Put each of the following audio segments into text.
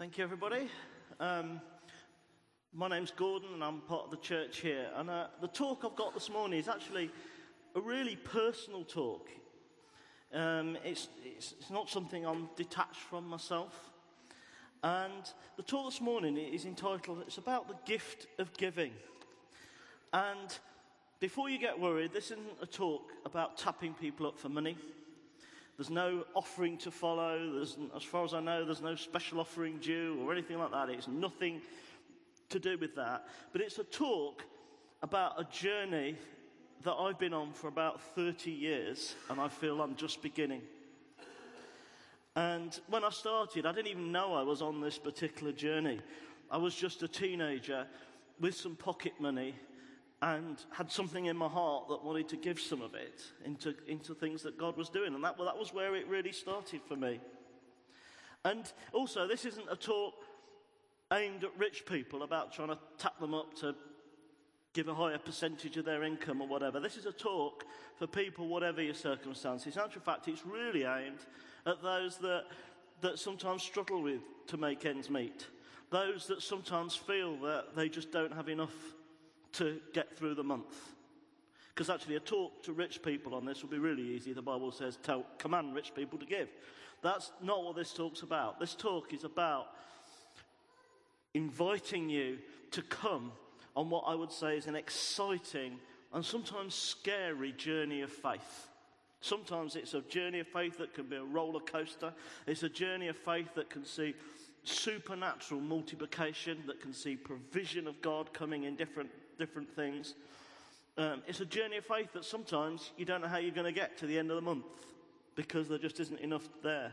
Thank you, everybody. Um, my name's Gordon, and I'm part of the church here. And uh, the talk I've got this morning is actually a really personal talk. Um, it's, it's, it's not something I'm detached from myself. And the talk this morning is entitled, It's about the gift of giving. And before you get worried, this isn't a talk about tapping people up for money. There's no offering to follow. There's, as far as I know, there's no special offering due or anything like that. It's nothing to do with that. But it's a talk about a journey that I've been on for about 30 years, and I feel I'm just beginning. And when I started, I didn't even know I was on this particular journey. I was just a teenager with some pocket money and had something in my heart that wanted to give some of it into, into things that God was doing. And that, well, that was where it really started for me. And also, this isn't a talk aimed at rich people about trying to tap them up to give a higher percentage of their income or whatever. This is a talk for people, whatever your circumstances. In actual fact, it's really aimed at those that, that sometimes struggle with to make ends meet, those that sometimes feel that they just don't have enough to get through the month. Because actually, a talk to rich people on this will be really easy. The Bible says, tell, command rich people to give. That's not what this talk's about. This talk is about inviting you to come on what I would say is an exciting and sometimes scary journey of faith. Sometimes it's a journey of faith that can be a roller coaster. It's a journey of faith that can see supernatural multiplication, that can see provision of God coming in different different things. Um, it's a journey of faith that sometimes you don't know how you're going to get to the end of the month because there just isn't enough there.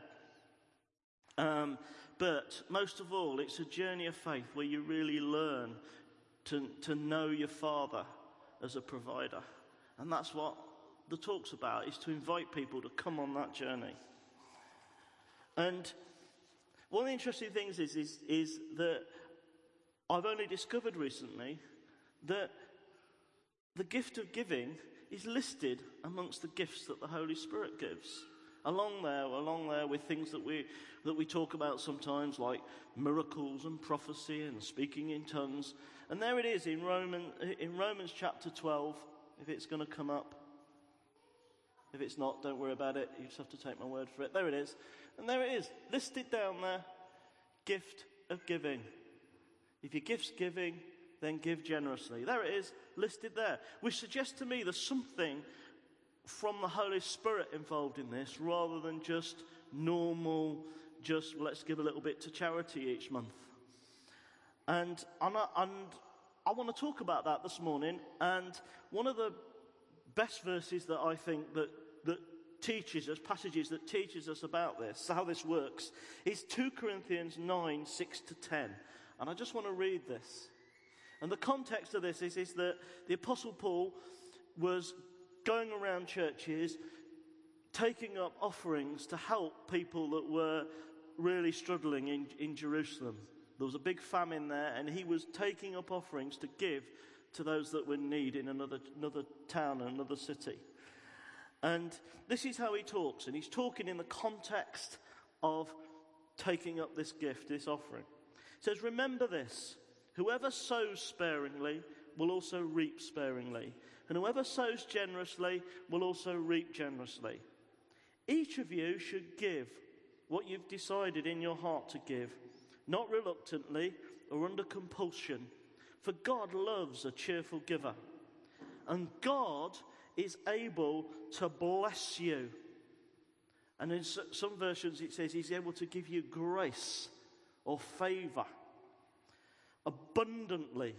Um, but most of all, it's a journey of faith where you really learn to, to know your Father as a provider. And that's what the talk's about, is to invite people to come on that journey. And one of the interesting things is, is, is that I've only discovered recently that the gift of giving is listed amongst the gifts that the Holy Spirit gives. Along there, along there with things that we, that we talk about sometimes, like miracles and prophecy and speaking in tongues. And there it is in, Roman, in Romans chapter 12, if it's going to come up. If it's not, don't worry about it. You just have to take my word for it. There it is. And there it is, listed down there gift of giving. If your gift's giving, then give generously. There it is, listed there, which suggests to me there's something from the Holy Spirit involved in this rather than just normal, just let's give a little bit to charity each month. And, and, and I want to talk about that this morning. And one of the best verses that I think that, that teaches us, passages that teaches us about this, how this works, is 2 Corinthians 9, 6 to 10. And I just want to read this. And the context of this is, is that the Apostle Paul was going around churches taking up offerings to help people that were really struggling in, in Jerusalem. There was a big famine there, and he was taking up offerings to give to those that were in need in another, another town, another city. And this is how he talks, and he's talking in the context of taking up this gift, this offering. He says, Remember this Whoever sows sparingly will also reap sparingly, and whoever sows generously will also reap generously. Each of you should give what you've decided in your heart to give, not reluctantly or under compulsion, for God loves a cheerful giver. And God is able to bless you. And in some versions it says he's able to give you grace or favor abundantly,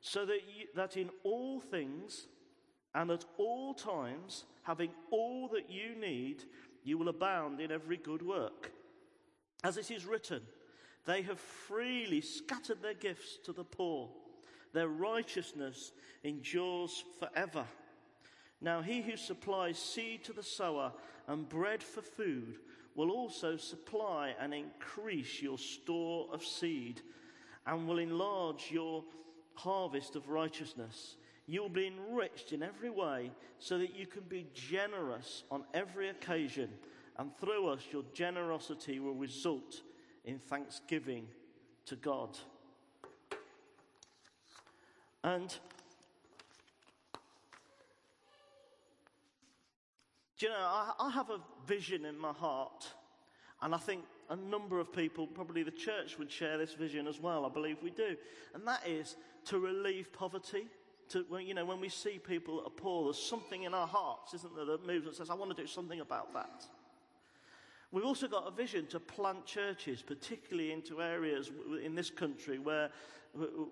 so that, you, that in all things and at all times, having all that you need, you will abound in every good work. As it is written, they have freely scattered their gifts to the poor. Their righteousness endures forever. Now, he who supplies seed to the sower and bread for food will also supply and increase your store of seed and will enlarge your harvest of righteousness. You will be enriched in every way so that you can be generous on every occasion, and through us, your generosity will result in thanksgiving to God. And do you know, I, I have a vision in my heart, and I think a number of people, probably the church, would share this vision as well. I believe we do. And that is to relieve poverty. To, you know, when we see people that are poor, there's something in our hearts, isn't there, that moves and says, I want to do something about that. We've also got a vision to plant churches, particularly into areas in this country where,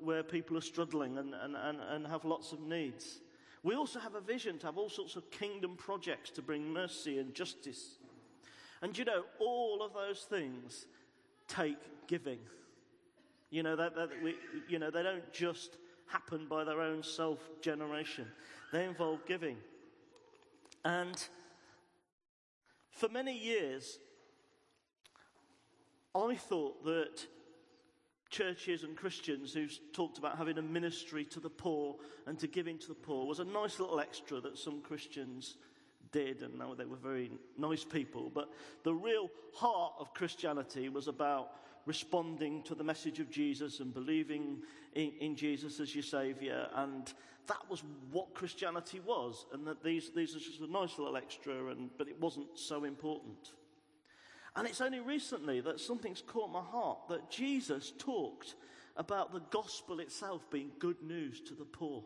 where people are struggling and, and, and, and have lots of needs. We also have a vision to have all sorts of kingdom projects to bring mercy and justice. And you know, all of those things take giving. You know, that, that we, you know, they don't just happen by their own self generation, they involve giving. And for many years, I thought that churches and Christians who talked about having a ministry to the poor and to giving to the poor was a nice little extra that some Christians did, and they were very nice people. But the real heart of Christianity was about responding to the message of Jesus and believing in, in Jesus as your Saviour. And that was what Christianity was. And that these, these are just a nice little extra, and, but it wasn't so important. And it's only recently that something's caught my heart that Jesus talked about the gospel itself being good news to the poor.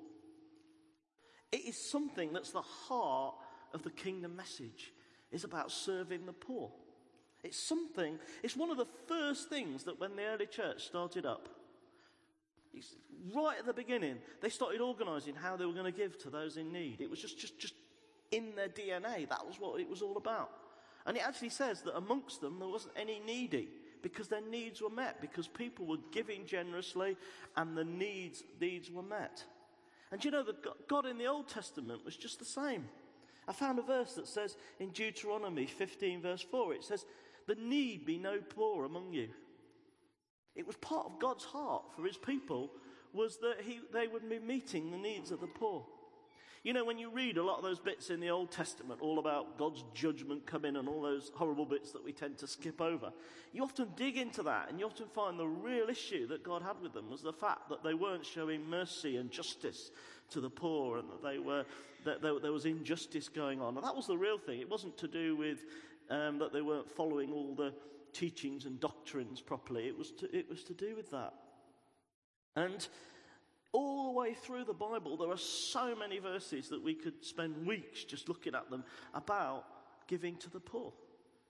It is something that's the heart of the kingdom message is about serving the poor. It's something, it's one of the first things that when the early church started up, right at the beginning, they started organizing how they were going to give to those in need. It was just, just, just in their DNA. That was what it was all about. And it actually says that amongst them there wasn't any needy because their needs were met, because people were giving generously and the needs, needs were met. And you know that God in the Old Testament was just the same. I found a verse that says in Deuteronomy 15, verse 4, it says, The need be no poor among you. It was part of God's heart for his people was that he, they would be meeting the needs of the poor. You know, when you read a lot of those bits in the Old Testament, all about God's judgment coming and all those horrible bits that we tend to skip over, you often dig into that and you often find the real issue that God had with them was the fact that they weren't showing mercy and justice to the poor and that they were that there, was injustice going on. And that was the real thing. It wasn't to do with um, that they weren't following all the teachings and doctrines properly. It was to, it was to do with that. And all the way through the Bible, there are so many verses that we could spend weeks just looking at them about giving to the poor.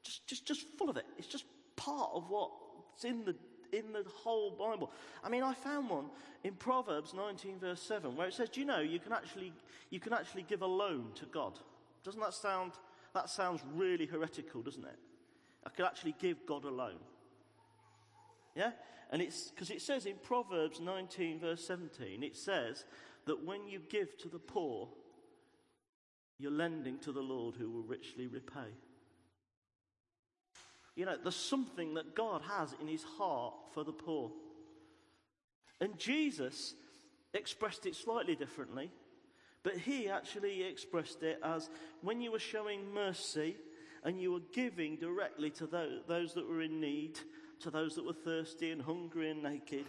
Just, just, just full of it. It's just part of what's in the in the whole Bible. I mean, I found one in Proverbs 19, verse 7, where it says, Do you know you can actually, you can actually give a loan to God? Doesn't that sound, that sounds really heretical, doesn't it? I could actually give God a loan. Yeah? And it's because it says in Proverbs 19, verse 17, it says that when you give to the poor, you're lending to the Lord who will richly repay. You know, there's something that God has in his heart for the poor. And Jesus expressed it slightly differently, but he actually expressed it as when you were showing mercy and you were giving directly to those that were in need, to those that were thirsty and hungry and naked.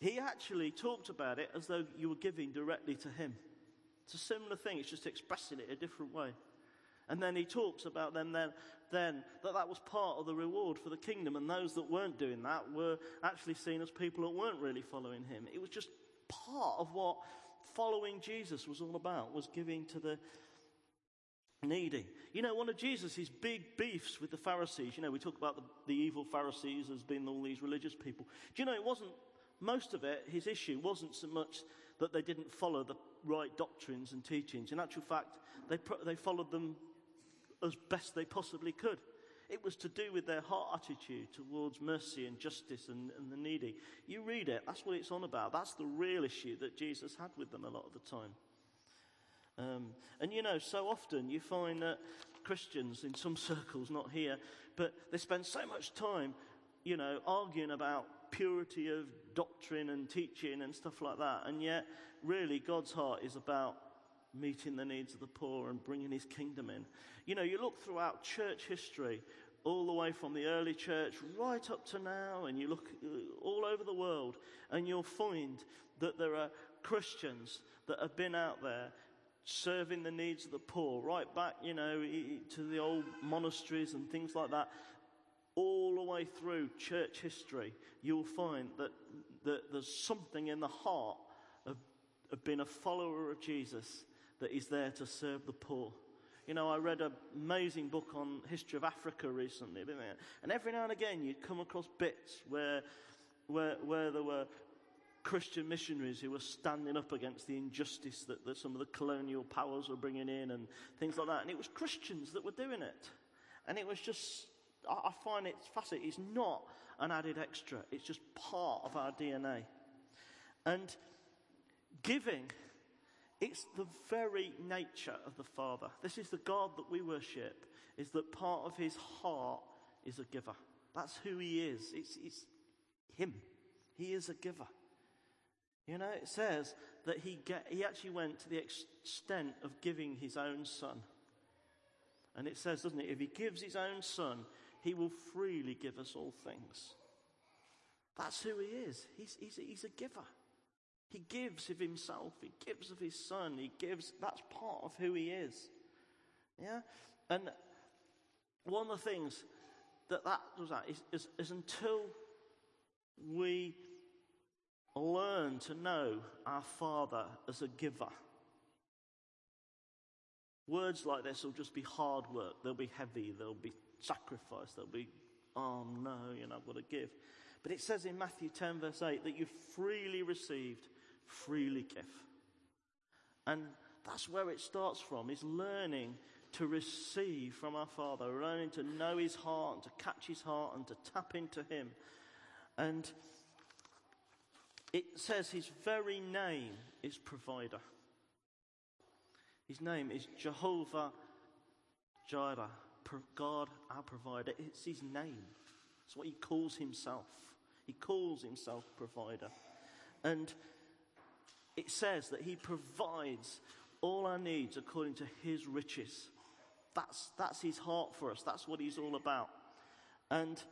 He actually talked about it as though you were giving directly to him. It's a similar thing, it's just expressing it a different way. And then he talks about them then then that that was part of the reward for the kingdom, and those that weren't doing that were actually seen as people that weren't really following him. It was just part of what following Jesus was all about, was giving to the needy. You know, one of Jesus' big beefs with the Pharisees, you know, we talk about the, the evil Pharisees as being all these religious people. Do you know, it wasn't, most of it, his issue wasn't so much that they didn't follow the right doctrines and teachings. In actual fact, they, they followed them as best they possibly could. It was to do with their heart attitude towards mercy and justice and, and, the needy. You read it, that's what it's on about. That's the real issue that Jesus had with them a lot of the time. Um, and you know, so often you find that Christians in some circles, not here, but they spend so much time, you know, arguing about purity of doctrine and teaching and stuff like that. And yet, really, God's heart is about meeting the needs of the poor and bringing his kingdom in. You know, you look throughout church history, all the way from the early church right up to now, and you look uh, all over the world, and you'll find that there are Christians that have been out there serving the needs of the poor, right back, you know, to the old monasteries and things like that. All the way through church history, you'll find that, that there's something in the heart of, of being a follower of Jesus that is there to serve the poor. You know, I read an amazing book on history of Africa recently, and every now and again you'd come across bits where, where, where there were Christian missionaries who were standing up against the injustice that, that some of the colonial powers were bringing in and things like that. And it was Christians that were doing it. And it was just, I, I find it fascinating. It's not an added extra, it's just part of our DNA. And giving it's the very nature of the Father. This is the God that we worship, is that part of his heart is a giver. That's who he is. It's, it's him. He is a giver. You know, it says that he, get, he actually went to the extent of giving his own son. And it says, doesn't it, if he gives his own son, he will freely give us all things. That's who he is. He's, he's, he's a giver. He gives of himself, he gives of his son, he gives, that's part of who he is. Yeah? And one of the things that that does that is, is, is until we learn to know our Father as a giver. Words like this will just be hard work. They'll be heavy. They'll be sacrifice. They'll be, oh no, you know, I've got to give. But it says in Matthew 10, verse 8, that you freely received, freely give. And that's where it starts from, is learning to receive from our Father, learning to know His heart, and to catch His heart, and to tap into Him. And it says His very name is provider. His name is Jehovah Jireh, God our provider. It's His name. It's what He calls Himself. He calls Himself provider. And it says that He provides all our needs according to His riches. That's, that's His heart for us. That's what He's all about. And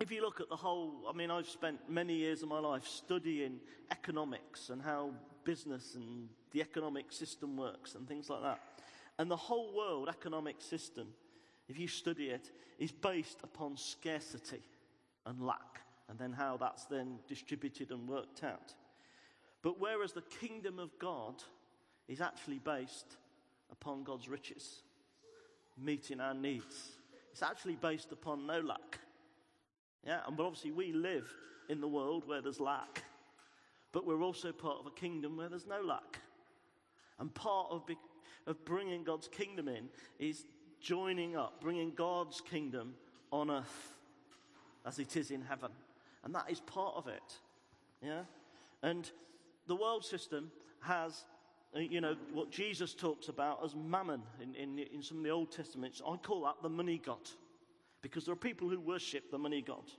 if you look at the whole, I mean, I've spent many years of my life studying economics and how business and the economic system works and things like that. And the whole world economic system, if you study it, is based upon scarcity and lack, and then how that's then distributed and worked out. But whereas the kingdom of God is actually based upon God's riches, meeting our needs, it's actually based upon no lack. Yeah, and but obviously we live in the world where there's lack, but we're also part of a kingdom where there's no lack. And part of, be- of bringing God's kingdom in is joining up, bringing God's kingdom on earth as it is in heaven. And that is part of it. Yeah? And the world system has, uh, you know, what Jesus talks about as mammon in, in, in some of the Old Testaments. I call that the money god because there are people who worship the money god.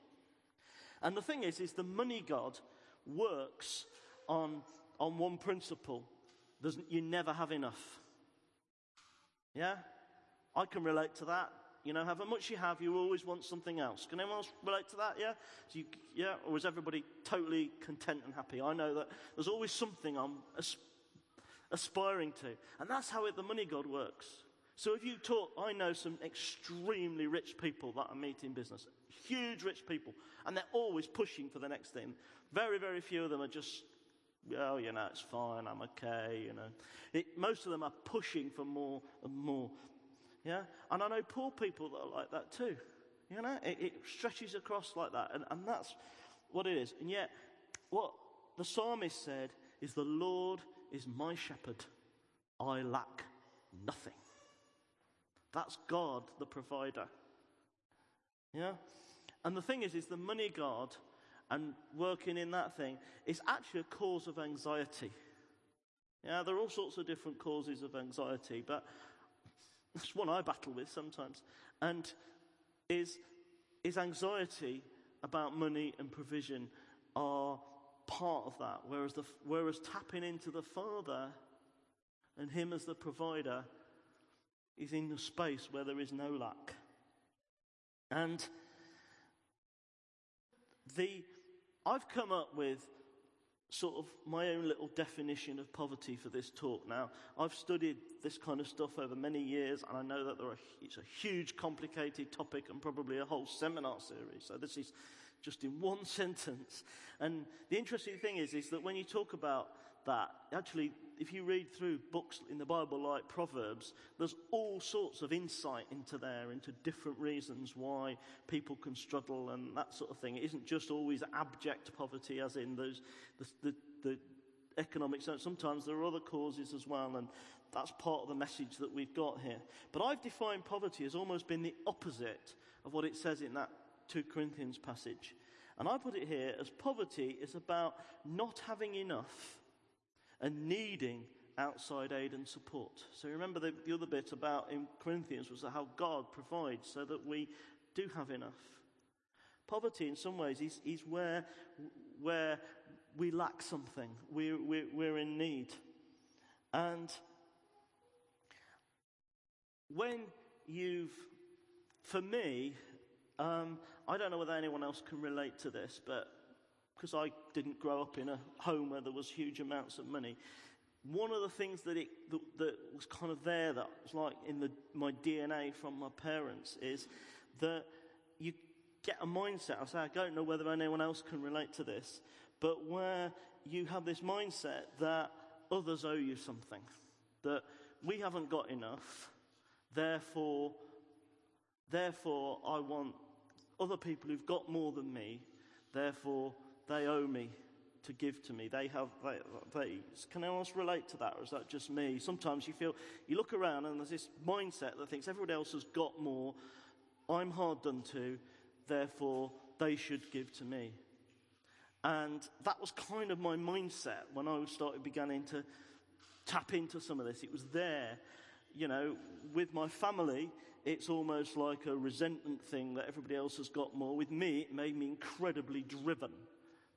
And the thing is, is the money god works on, on one principle. There's, you never have enough. Yeah? I can relate to that. You know, however much you have, you always want something else. Can anyone else relate to that? Yeah? So you, yeah? Or is everybody totally content and happy? I know that there's always something I'm aspiring to. And that's how it, the money god works. So if you talk, I know some extremely rich people that I meet in business, huge rich people, and they're always pushing for the next thing. Very, very few of them are just, oh, you know, it's fine, I'm okay, you know. It, most of them are pushing for more and more. Yeah? And I know poor people that are like that too. You know, it, it stretches across like that. And, and that's what it is. And yet, what the psalmist said is, The Lord is my shepherd. I lack nothing. That's God, the provider. Yeah? And the thing is, is the money God and working in that thing is actually a cause of anxiety. Yeah, there are all sorts of different causes of anxiety, but that's one I battle with sometimes. And is, is anxiety about money and provision are part of that, whereas, the, whereas tapping into the Father and Him as the provider is in a space where there is no lack. And the, I've come up with sort of my own little definition of poverty for this talk. Now, I've studied this kind of stuff over many years, and I know that there are, it's a huge, complicated topic and probably a whole seminar series. So this is just in one sentence. And the interesting thing is, is that when you talk about that, actually, if you read through books in the Bible like Proverbs, there's all sorts of insight into there, into different reasons why people can struggle and that sort of thing. It isn't just always abject poverty, as in those, the, the, the economic sense. Sometimes there are other causes as well, and that's part of the message that we've got here. But I've defined poverty as almost being the opposite of what it says in that 2 Corinthians passage. And I put it here as poverty is about not having enough and needing outside aid and support. So remember the, the other bit about in Corinthians was how God provides so that we do have enough. Poverty, in some ways, is, is where, where we lack something, we, we, we're in need. And when you've, for me, um, I don't know whether anyone else can relate to this, but because I didn't grow up in a home where there was huge amounts of money. One of the things that, it, that, that was kind of there that was like in the, my DNA from my parents is that you get a mindset. I say, I don't know whether anyone else can relate to this, but where you have this mindset that others owe you something, that we haven't got enough, therefore, therefore I want other people who've got more than me, therefore they owe me to give to me. They have, they, they, can anyone relate to that, or is that just me? Sometimes you feel, you look around and there's this mindset that thinks everyone else has got more, I'm hard done to, therefore they should give to me. And that was kind of my mindset when I started beginning to tap into some of this. It was there, you know, with my family. It's almost like a resentment thing that everybody else has got more. With me, it made me incredibly driven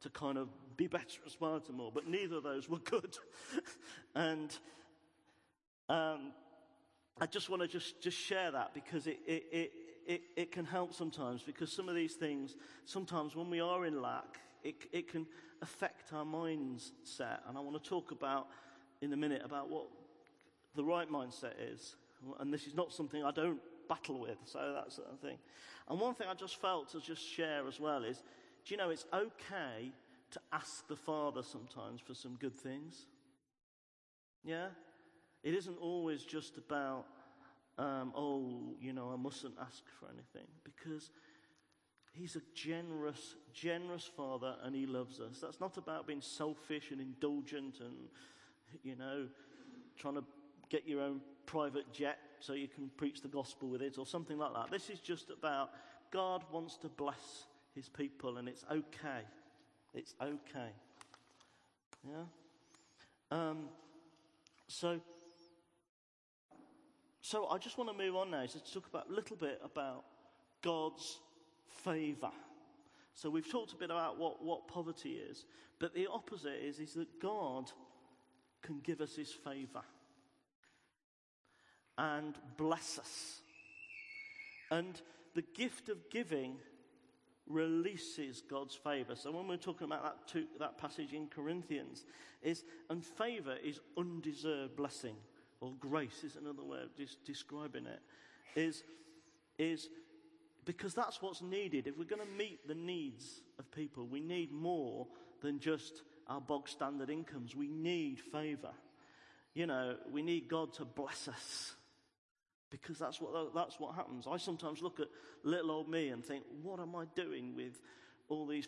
to kind of be better well to more, but neither of those were good. and um, I just want to just, just share that because it, it, it, it, it can help sometimes because some of these things, sometimes when we are in lack, it, it can affect our mindset. And I want to talk about in a minute about what the right mindset is. And this is not something I don't battle with, so that's the thing. And one thing I just felt to just share as well is do you know it's okay to ask the Father sometimes for some good things? Yeah? It isn't always just about, um, oh, you know, I mustn't ask for anything because He's a generous, generous Father and He loves us. That's not about being selfish and indulgent and, you know, trying to get your own private jet so you can preach the gospel with it or something like that. This is just about God wants to bless his people, and it's okay. It's okay. Yeah? Um, so, so I just want to move on now to talk about a little bit about God's favor. So we've talked a bit about what, what poverty is, but the opposite is, is that God can give us his favor and bless us. And the gift of giving releases God's favor. So when we're talking about that, two, that passage in Corinthians, is and favor is undeserved blessing, or grace is another way of just describing it. Is is because that's what's needed. If we're going to meet the needs of people, we need more than just our bog standard incomes. We need favor. You know, we need God to bless us because that's what, that's what happens. I sometimes look at little old me and think, what am I doing with all these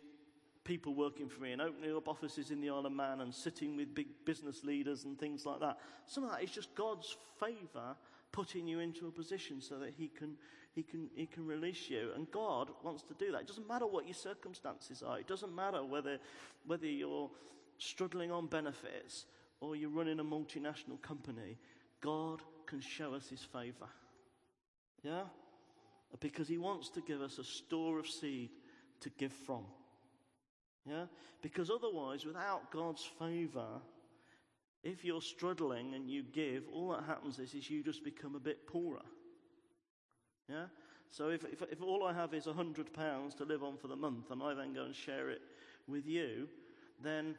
people working for me and opening up offices in the Isle of Man and sitting with big business leaders and things like that? Some of that is just God's favor putting you into a position so that he can, he, can, he can release you. And God wants to do that. It doesn't matter what your circumstances are. It doesn't matter whether, whether you're struggling on benefits or you're running a multinational company. God can show us his favor. Yeah? Because he wants to give us a store of seed to give from. Yeah? Because otherwise, without God's favor, if you're struggling and you give, all that happens is, is you just become a bit poorer. Yeah? So if, if, if all I have is £100 to live on for the month and I then go and share it with you, then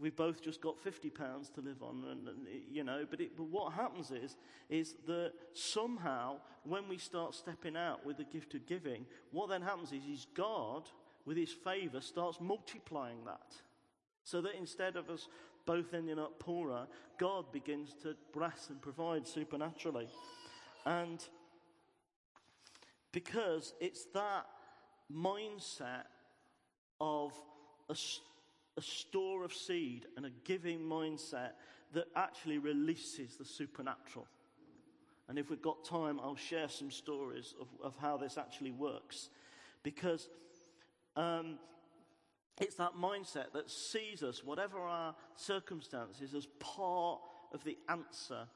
we've both just got 50 pounds to live on and, and you know but, it, but what happens is is that somehow when we start stepping out with the gift of giving what then happens is is god with his favor starts multiplying that. So that instead of us both ending up poorer god begins to bless and provide supernaturally. And because it's that mindset of a a store of seed and a giving mindset that actually releases the supernatural. And if we've got time, I'll share some stories of, of how this actually works. Because um, it's that mindset that sees us, whatever our circumstances, as part of the answer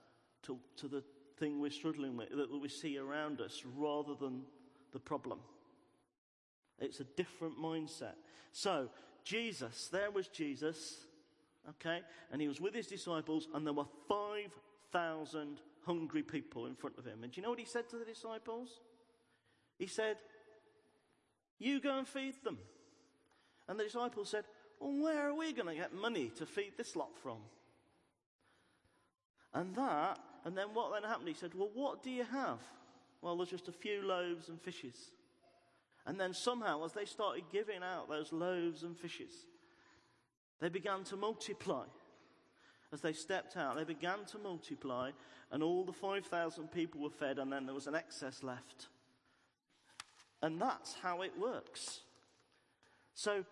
to, to the thing we're struggling with, that we see around us, rather than the problem. It's a different mindset. So, Jesus, there was Jesus, okay, and he was with his disciples, and there were 5,000 hungry people in front of him. And do you know what he said to the disciples? He said, You go and feed them. And the disciples said, Well, where are we going to get money to feed this lot from? And that, and then what then happened? He said, Well, what do you have? Well, there's just a few loaves and fishes. And then somehow, as they started giving out those loaves and fishes, they began to multiply. As they stepped out, they began to multiply, and all the 5,000 people were fed, and then there was an excess left. And that's how it works. So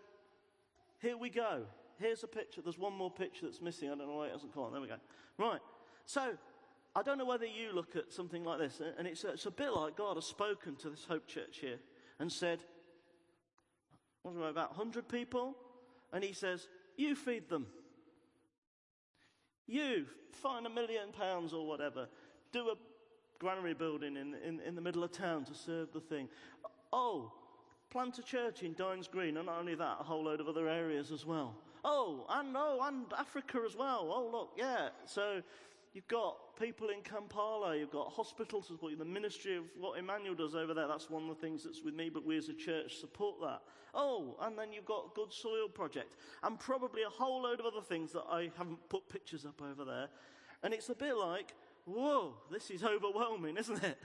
here we go. Here's a picture. There's one more picture that's missing. I don't know why it hasn't come on. There we go. Right. So I don't know whether you look at something like this, and it's, it's a bit like God has spoken to this Hope Church here and said, what was it, about 100 people? And he says, You feed them. You find a million pounds or whatever. Do a granary building in, in, in the middle of town to serve the thing. Oh, plant a church in Dines Green, and not only that, a whole load of other areas as well. Oh, and oh, and Africa as well. Oh, look, yeah. So You've got people in Kampala, you've got hospitals support, the ministry of what Emmanuel does over there. That's one of the things that's with me, but we as a church support that. Oh, and then you've got Good Soil Project, and probably a whole load of other things that I haven't put pictures up over there. And it's a bit like, whoa, this is overwhelming, isn't it?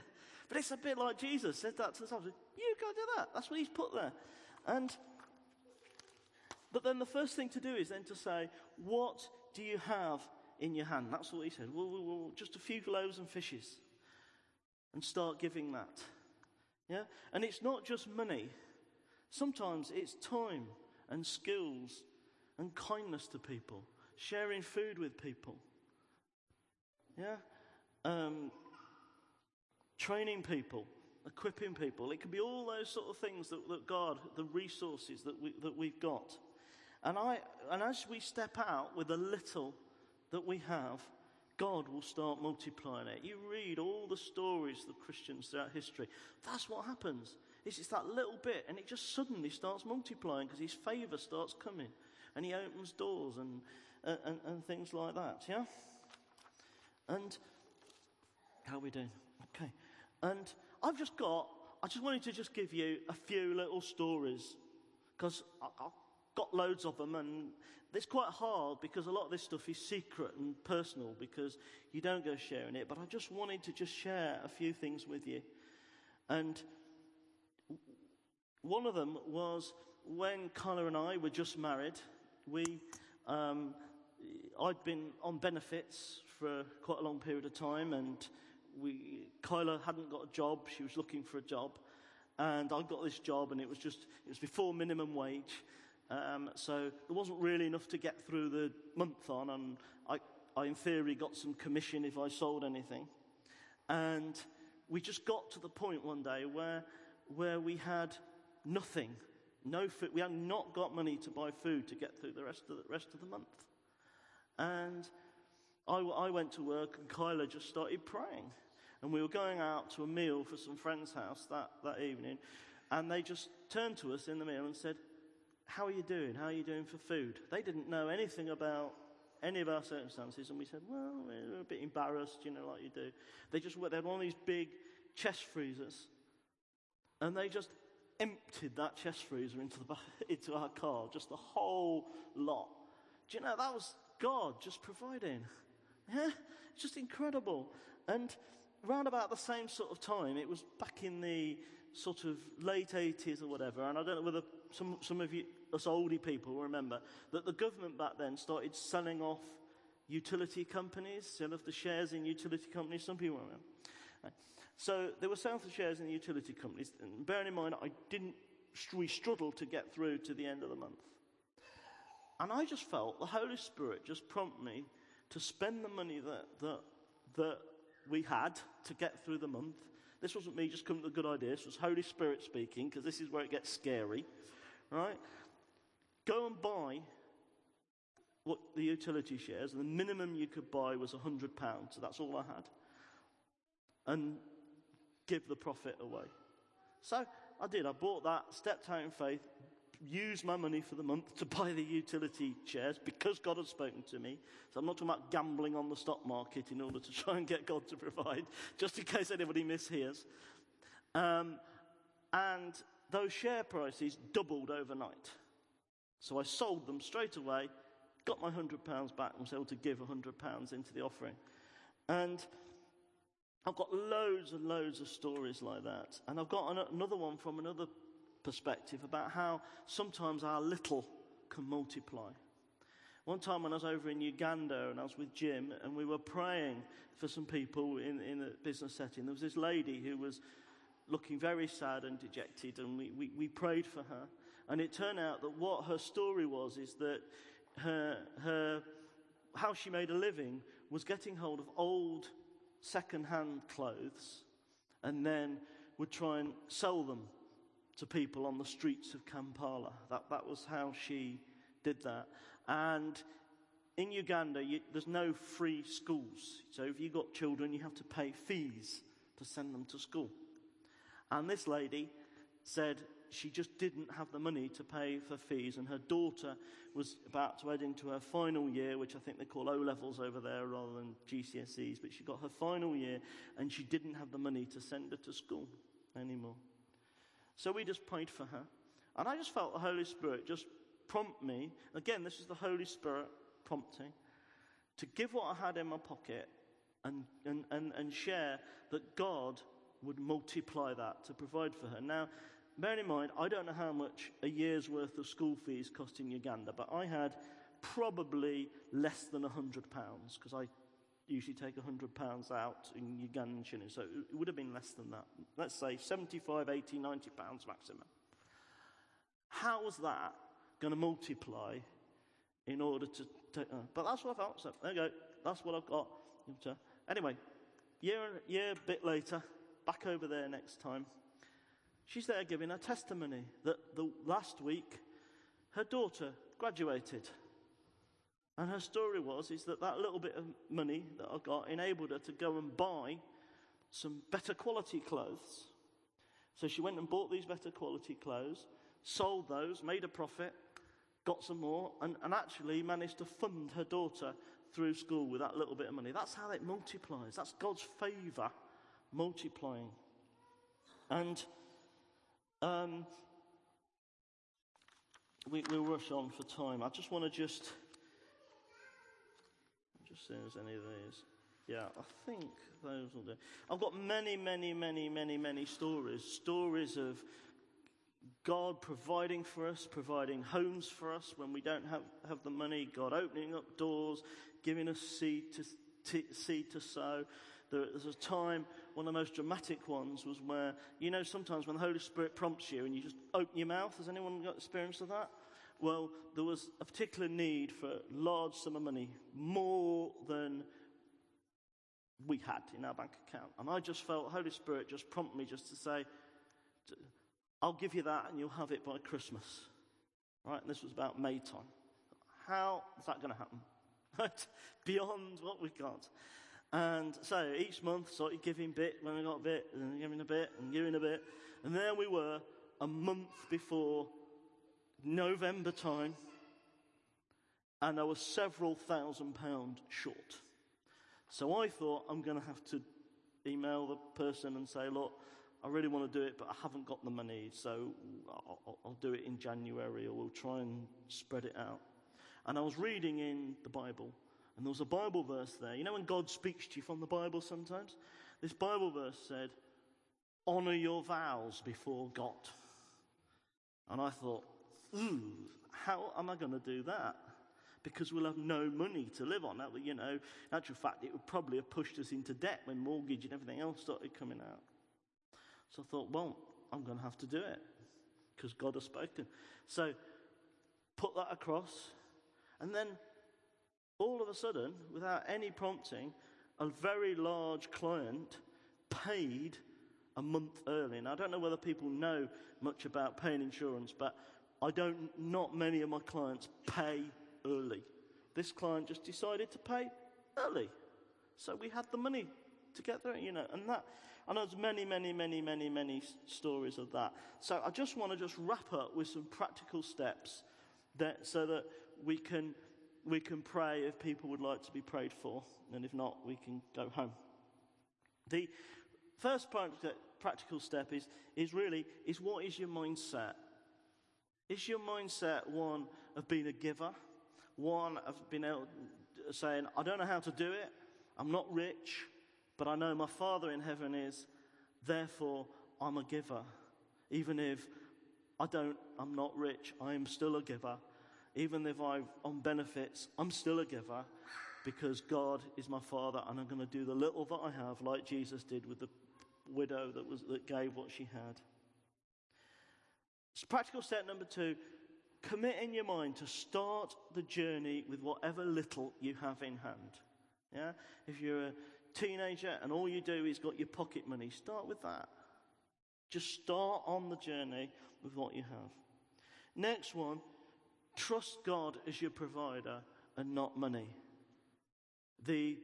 But it's a bit like Jesus said that to the disciples. You go do that. That's what he's put there. And but then the first thing to do is then to say, what do you have in your hand. That's what he said. Well, well, well, just a few loaves and fishes. And start giving that. Yeah? And it's not just money. Sometimes it's time and skills and kindness to people, sharing food with people. Yeah? Um, training people, equipping people. It can be all those sort of things that, that God, the resources that, we, that we've got. And, I, and as we step out with a little that we have, God will start multiplying it. You read all the stories of Christians throughout history. That's what happens. It's just that little bit, and it just suddenly starts multiplying because his favor starts coming, and he opens doors and, and, and things like that. Yeah? And how are we doing? Okay. And I've just got, I just wanted to just give you a few little stories because I've got loads of them, and it's quite hard because a lot of this stuff is secret and personal because you don't go sharing it. But I just wanted to just share a few things with you. And one of them was when Kyla and I were just married. We, um, I'd been on benefits for quite a long period of time, and we, Kyla hadn't got a job. She was looking for a job, and I got this job, and it was just it was before minimum wage. Um, so there wasn't really enough to get through the month on, and I, I, in theory, got some commission if I sold anything. And we just got to the point one day where, where we had nothing, no food. We had not got money to buy food to get through the rest of the, rest of the month. And I, I went to work, and Kyla just started praying. And we were going out to a meal for some friend's house that, that evening, and they just turned to us in the meal and said, how are you doing? How are you doing for food? They didn't know anything about any of our circumstances, and we said, well, we're a bit embarrassed, you know, like you do. They just they had one of these big chest freezers, And they just emptied that chest freezer into, the, into our car, just the whole lot. Do you know, that was God just providing. Yeah? Just incredible. And around about the same sort of time, it was back in the sort of late 80s or whatever, and I don't know whether some, some of you, us oldie people, remember that the government back then started selling off utility companies, sell off the shares in utility companies. Some people remember. So they were selling the shares in the utility companies. And bearing in mind, I didn't, we struggled to get through to the end of the month. And I just felt the Holy Spirit just prompt me to spend the money that, that, that we had to get through the month. This wasn't me just coming with a good idea. This was Holy Spirit speaking, because this is where it gets scary, right? Go and buy what the utility shares, and the minimum you could buy was £100, so that's all I had. And give the profit away. So I did. I bought that, stepped out in faith, used my money for the month to buy the utility shares because God had spoken to me. So I'm not talking about gambling on the stock market in order to try and get God to provide, just in case anybody mishears. Um, and those share prices doubled overnight. So I sold them straight away, got my £100 back, and was able to give £100 into the offering. And I've got loads and loads of stories like that. And I've got an- another one from another perspective about how sometimes our little can multiply. One time when I was over in Uganda and I was with Jim and we were praying for some people in, in a business setting, there was this lady who was looking very sad and dejected and we, we, we prayed for her. And it turned out that what her story was is that her, her, how she made a living was getting hold of old second-hand clothes and then would try and sell them to people on the streets of Kampala. That, that was how she did that. And in Uganda, you, there's no free schools. So if you've got children, you have to pay fees to send them to school. And this lady said she just didn't have the money to pay for fees, and her daughter was about to head into her final year, which I think they call O levels over there rather than GCSEs, but she got her final year, and she didn't have the money to send her to school anymore. So we just prayed for her, and I just felt the Holy Spirit just prompt me. Again, this is the Holy Spirit prompting to give what I had in my pocket and, and, and, and share that God would multiply that to provide for her. Now, bear in mind, I don't know how much a year's worth of school fees cost in Uganda, but I had probably less than £100 because I usually take £100 out in Ugandan shillings, so it would have been less than that. Let's say 75, 80, 90 pounds maximum. How was that going to multiply in order to take, uh, but that's what I felt, so there you go, that's what I've got. Anyway, year, year bit later, back over there next time, She's there giving her testimony that the last week her daughter graduated. And her story was is that that little bit of money that I got enabled her to go and buy some better quality clothes. So she went and bought these better quality clothes, sold those, made a profit, got some more, and, and actually managed to fund her daughter through school with that little bit of money. That's how it multiplies. That's God's favor multiplying. And um, we, will rush on for time. I just want to just just see if there's any of these. Yeah, I think those will do. I've got many, many, many, many, many stories. Stories of God providing for us, providing homes for us when we don't have, have the money, God opening up doors, giving us seed to, t- seed to sow. There was a time, one of the most dramatic ones was where, you know, sometimes when the Holy Spirit prompts you and you just open your mouth. Has anyone got experience of that? Well, there was a particular need for a large sum of money, more than we had in our bank account. And I just felt Holy Spirit just prompt me just to say, I'll give you that and you'll have it by Christmas. Right? And this was about May time. How is that going to happen? Beyond what we got. And so each month, sort of giving bit when I got a bit, and giving a bit, and giving a bit. And there we were, a month before November time, and I was several thousand pounds short. So I thought I'm going to have to email the person and say, look, I really want to do it, but I haven't got the money, so I'll, I'll do it in January, or we'll try and spread it out. And I was reading in the Bible, and there was a Bible verse there. You know when God speaks to you from the Bible sometimes? This Bible verse said, Honor your vows before God. And I thought, ooh, how am I going to do that? Because we'll have no money to live on. That, you know, in actual fact, it would probably have pushed us into debt when mortgage and everything else started coming out. So I thought, well, I'm going to have to do it because God has spoken. So put that across, and then all of a sudden, without any prompting, a very large client paid a month early. And I don't know whether people know much about paying insurance, but I don't, not many of my clients pay early. This client just decided to pay early. So we had the money to get there, you know, and that, and there's many, many, many, many, many stories of that. So I just want to just wrap up with some practical steps that, so that we can, we can pray if people would like to be prayed for, and if not, we can go home. The first practical step is, is really, is what is your mindset? Is your mindset one of being a giver? One of being able, saying, I don't know how to do it, I'm not rich, but I know my Father in heaven is, therefore I'm a giver. Even if I don't, I'm not rich, I am still a giver. Even if I'm on benefits, I'm still a giver because God is my Father and I'm going to do the little that I have, like Jesus did with the widow that, was, that gave what she had. So practical step number two commit in your mind to start the journey with whatever little you have in hand. Yeah? If you're a teenager and all you do is got your pocket money, start with that. Just start on the journey with what you have. Next one, trust God as your provider and not money. The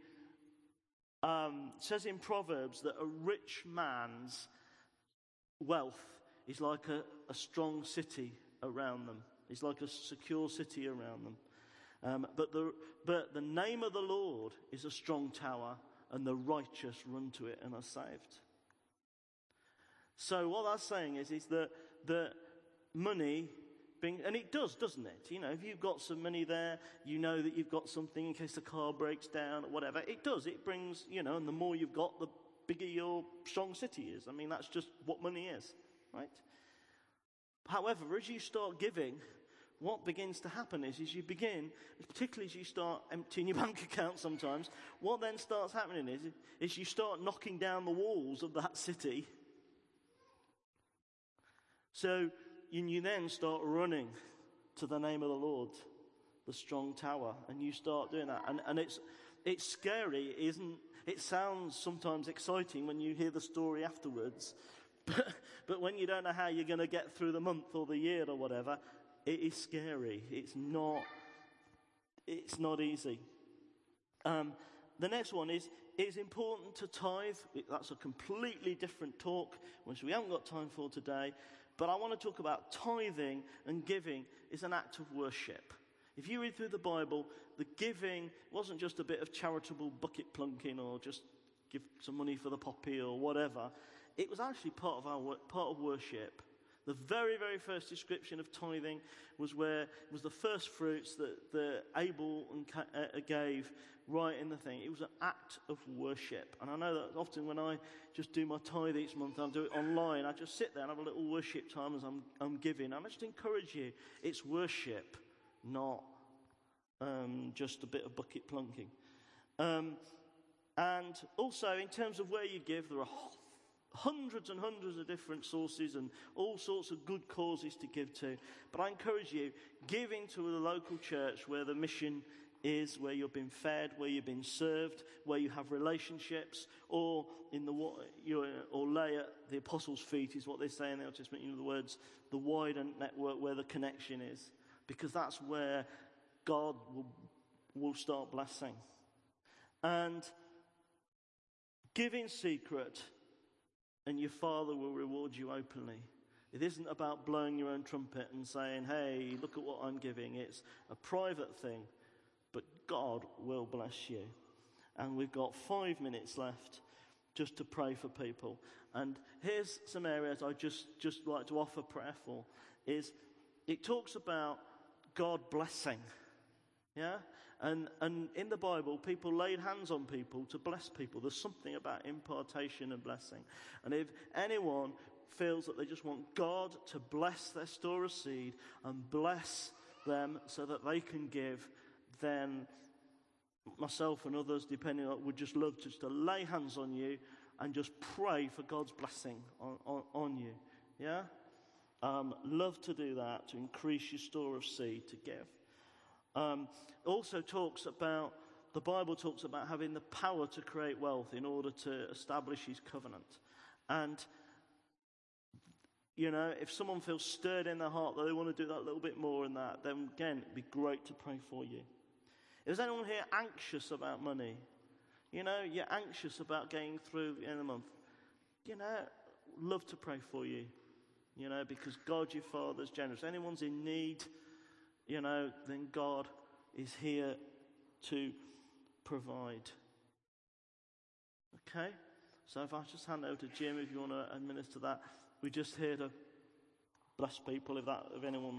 um, says in Proverbs that a rich man's wealth is like a, a strong city around them. It's like a secure city around them. Um, but, the, but the name of the Lord is a strong tower, and the righteous run to it and are saved. So what that's saying is, is that, that money being, and it does, doesn't it? You know, if you've got some money there, you know that you've got something in case the car breaks down or whatever. It does. It brings, you know, and the more you've got, the bigger your strong city is. I mean, that's just what money is, right? However, as you start giving, what begins to happen is, is you begin, particularly as you start emptying your bank account sometimes, what then starts happening is, is you start knocking down the walls of that city. So and you then start running to the name of the Lord, the strong tower, and you start doing that. And, and it's, it's scary, is isn't it? sounds sometimes exciting when you hear the story afterwards, but, but when you don't know how you're going to get through the month or the year or whatever, it is scary. It's not, it's not easy. Um, the next one is it's important to tithe. That's a completely different talk, which we haven't got time for today. But I want to talk about tithing and giving is an act of worship. If you read through the Bible, the giving wasn't just a bit of charitable bucket plunking or just give some money for the poppy or whatever. It was actually part of our part of worship. The very, very first description of tithing was where was the first fruits that, that Abel and, uh, gave right in the thing. It was an act of worship. And I know that often when I just do my tithe each month, I do it online, I just sit there and have a little worship time as I'm, I'm giving. I just encourage you, it's worship, not um, just a bit of bucket plunking. Um, and also, in terms of where you give, there are hundreds and hundreds of different sources and all sorts of good causes to give to. But I encourage you, give into the local church where the mission is where you've been fed, where you've been served, where you have relationships, or in the or lay at the apostles' feet is what they say in the Old Testament. The words, the wider network where the connection is, because that's where God will, will start blessing. And give in secret, and your Father will reward you openly. It isn't about blowing your own trumpet and saying, hey, look at what I'm giving. It's a private thing God will bless you. And we've got five minutes left just to pray for people. And here's some areas I just, just like to offer prayer for is it talks about God blessing. Yeah? And, and in the Bible, people laid hands on people to bless people. There's something about impartation and blessing. And if anyone feels that they just want God to bless their store of seed and bless them so that they can give, then myself and others, depending on, would just love just to lay hands on you and just pray for God's blessing on, on, on you. Yeah? Um, love to do that, to increase your store of seed to give. Um, also talks about, the Bible talks about having the power to create wealth in order to establish his covenant. And, you know, if someone feels stirred in their heart that they want to do that a little bit more in that, then again, it'd be great to pray for you. Is anyone here anxious about money? You know, you're anxious about getting through the end of the month. You know, love to pray for you. You know, because God, your Father, is generous. Anyone's in need, you know, then God is here to provide. Okay? So if I just hand over to Jim, if you want to administer that, we're just here to bless people if that if anyone's